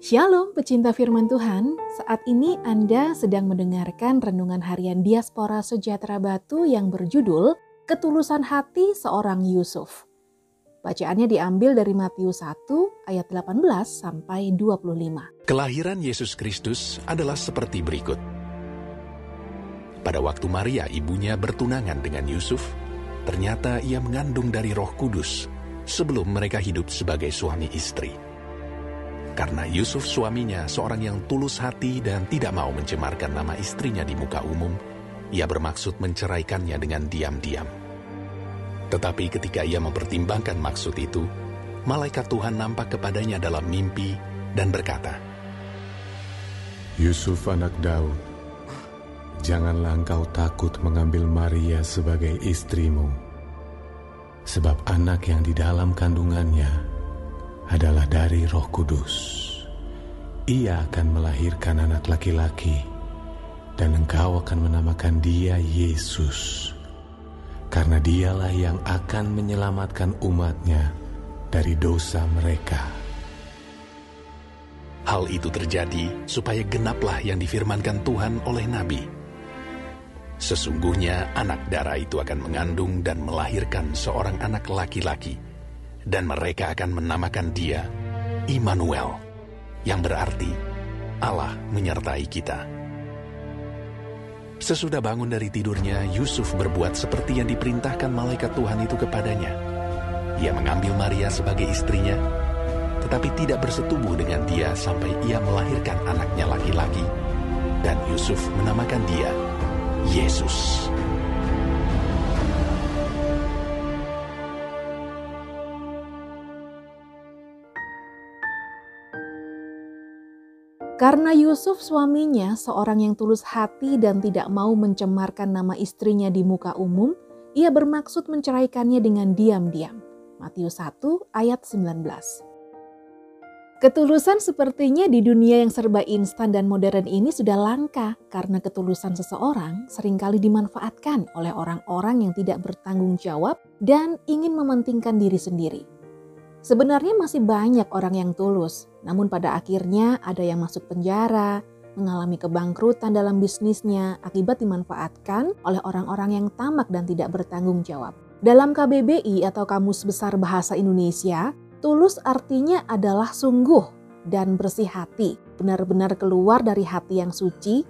Shalom pecinta firman Tuhan, saat ini Anda sedang mendengarkan renungan harian Diaspora Sejahtera Batu yang berjudul Ketulusan Hati Seorang Yusuf. Bacaannya diambil dari Matius 1 ayat 18 sampai 25. Kelahiran Yesus Kristus adalah seperti berikut. Pada waktu Maria ibunya bertunangan dengan Yusuf, ternyata ia mengandung dari roh kudus sebelum mereka hidup sebagai suami istri. Karena Yusuf suaminya seorang yang tulus hati dan tidak mau mencemarkan nama istrinya di muka umum, ia bermaksud menceraikannya dengan diam-diam. Tetapi ketika ia mempertimbangkan maksud itu, malaikat Tuhan nampak kepadanya dalam mimpi dan berkata, Yusuf anak Daud, janganlah engkau takut mengambil Maria sebagai istrimu, sebab anak yang di dalam kandungannya adalah dari Roh Kudus. Ia akan melahirkan anak laki-laki, dan engkau akan menamakan dia Yesus, karena dialah yang akan menyelamatkan umatnya dari dosa mereka. Hal itu terjadi supaya genaplah yang difirmankan Tuhan oleh Nabi. Sesungguhnya anak darah itu akan mengandung dan melahirkan seorang anak laki-laki, dan mereka akan menamakan dia Immanuel, yang berarti Allah menyertai kita. Sesudah bangun dari tidurnya, Yusuf berbuat seperti yang diperintahkan malaikat Tuhan itu kepadanya. Ia mengambil Maria sebagai istrinya, tetapi tidak bersetubuh dengan dia sampai ia melahirkan anaknya laki-laki, dan Yusuf menamakan dia Yesus. Karena Yusuf suaminya seorang yang tulus hati dan tidak mau mencemarkan nama istrinya di muka umum, ia bermaksud menceraikannya dengan diam-diam. Matius 1 ayat 19. Ketulusan sepertinya di dunia yang serba instan dan modern ini sudah langka karena ketulusan seseorang sering kali dimanfaatkan oleh orang-orang yang tidak bertanggung jawab dan ingin mementingkan diri sendiri. Sebenarnya masih banyak orang yang tulus, namun pada akhirnya ada yang masuk penjara, mengalami kebangkrutan dalam bisnisnya akibat dimanfaatkan oleh orang-orang yang tamak dan tidak bertanggung jawab. Dalam KBBI atau Kamus Besar Bahasa Indonesia, tulus artinya adalah sungguh dan bersih hati, benar-benar keluar dari hati yang suci,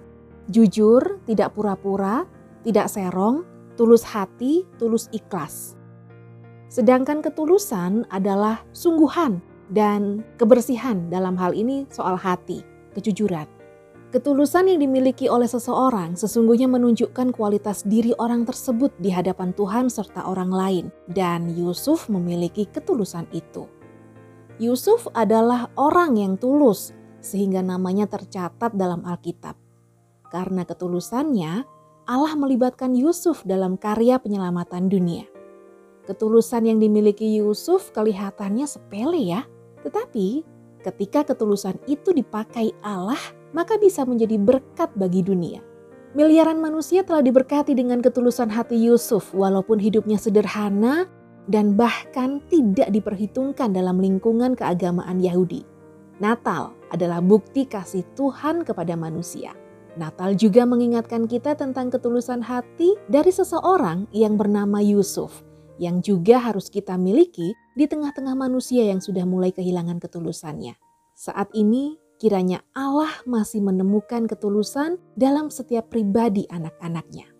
jujur, tidak pura-pura, tidak serong, tulus hati, tulus ikhlas. Sedangkan ketulusan adalah sungguhan dan kebersihan dalam hal ini soal hati, kejujuran. Ketulusan yang dimiliki oleh seseorang sesungguhnya menunjukkan kualitas diri orang tersebut di hadapan Tuhan serta orang lain, dan Yusuf memiliki ketulusan itu. Yusuf adalah orang yang tulus, sehingga namanya tercatat dalam Alkitab. Karena ketulusannya, Allah melibatkan Yusuf dalam karya penyelamatan dunia. Ketulusan yang dimiliki Yusuf kelihatannya sepele ya, tetapi ketika ketulusan itu dipakai Allah, maka bisa menjadi berkat bagi dunia. Miliaran manusia telah diberkati dengan ketulusan hati Yusuf, walaupun hidupnya sederhana dan bahkan tidak diperhitungkan dalam lingkungan keagamaan Yahudi. Natal adalah bukti kasih Tuhan kepada manusia. Natal juga mengingatkan kita tentang ketulusan hati dari seseorang yang bernama Yusuf yang juga harus kita miliki di tengah-tengah manusia yang sudah mulai kehilangan ketulusannya. Saat ini, kiranya Allah masih menemukan ketulusan dalam setiap pribadi anak-anaknya.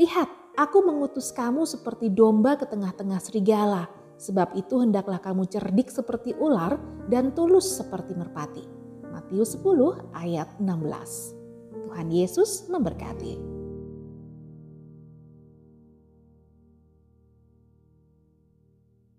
Lihat, aku mengutus kamu seperti domba ke tengah-tengah serigala, sebab itu hendaklah kamu cerdik seperti ular dan tulus seperti merpati. Matius 10 ayat 16. Tuhan Yesus memberkati.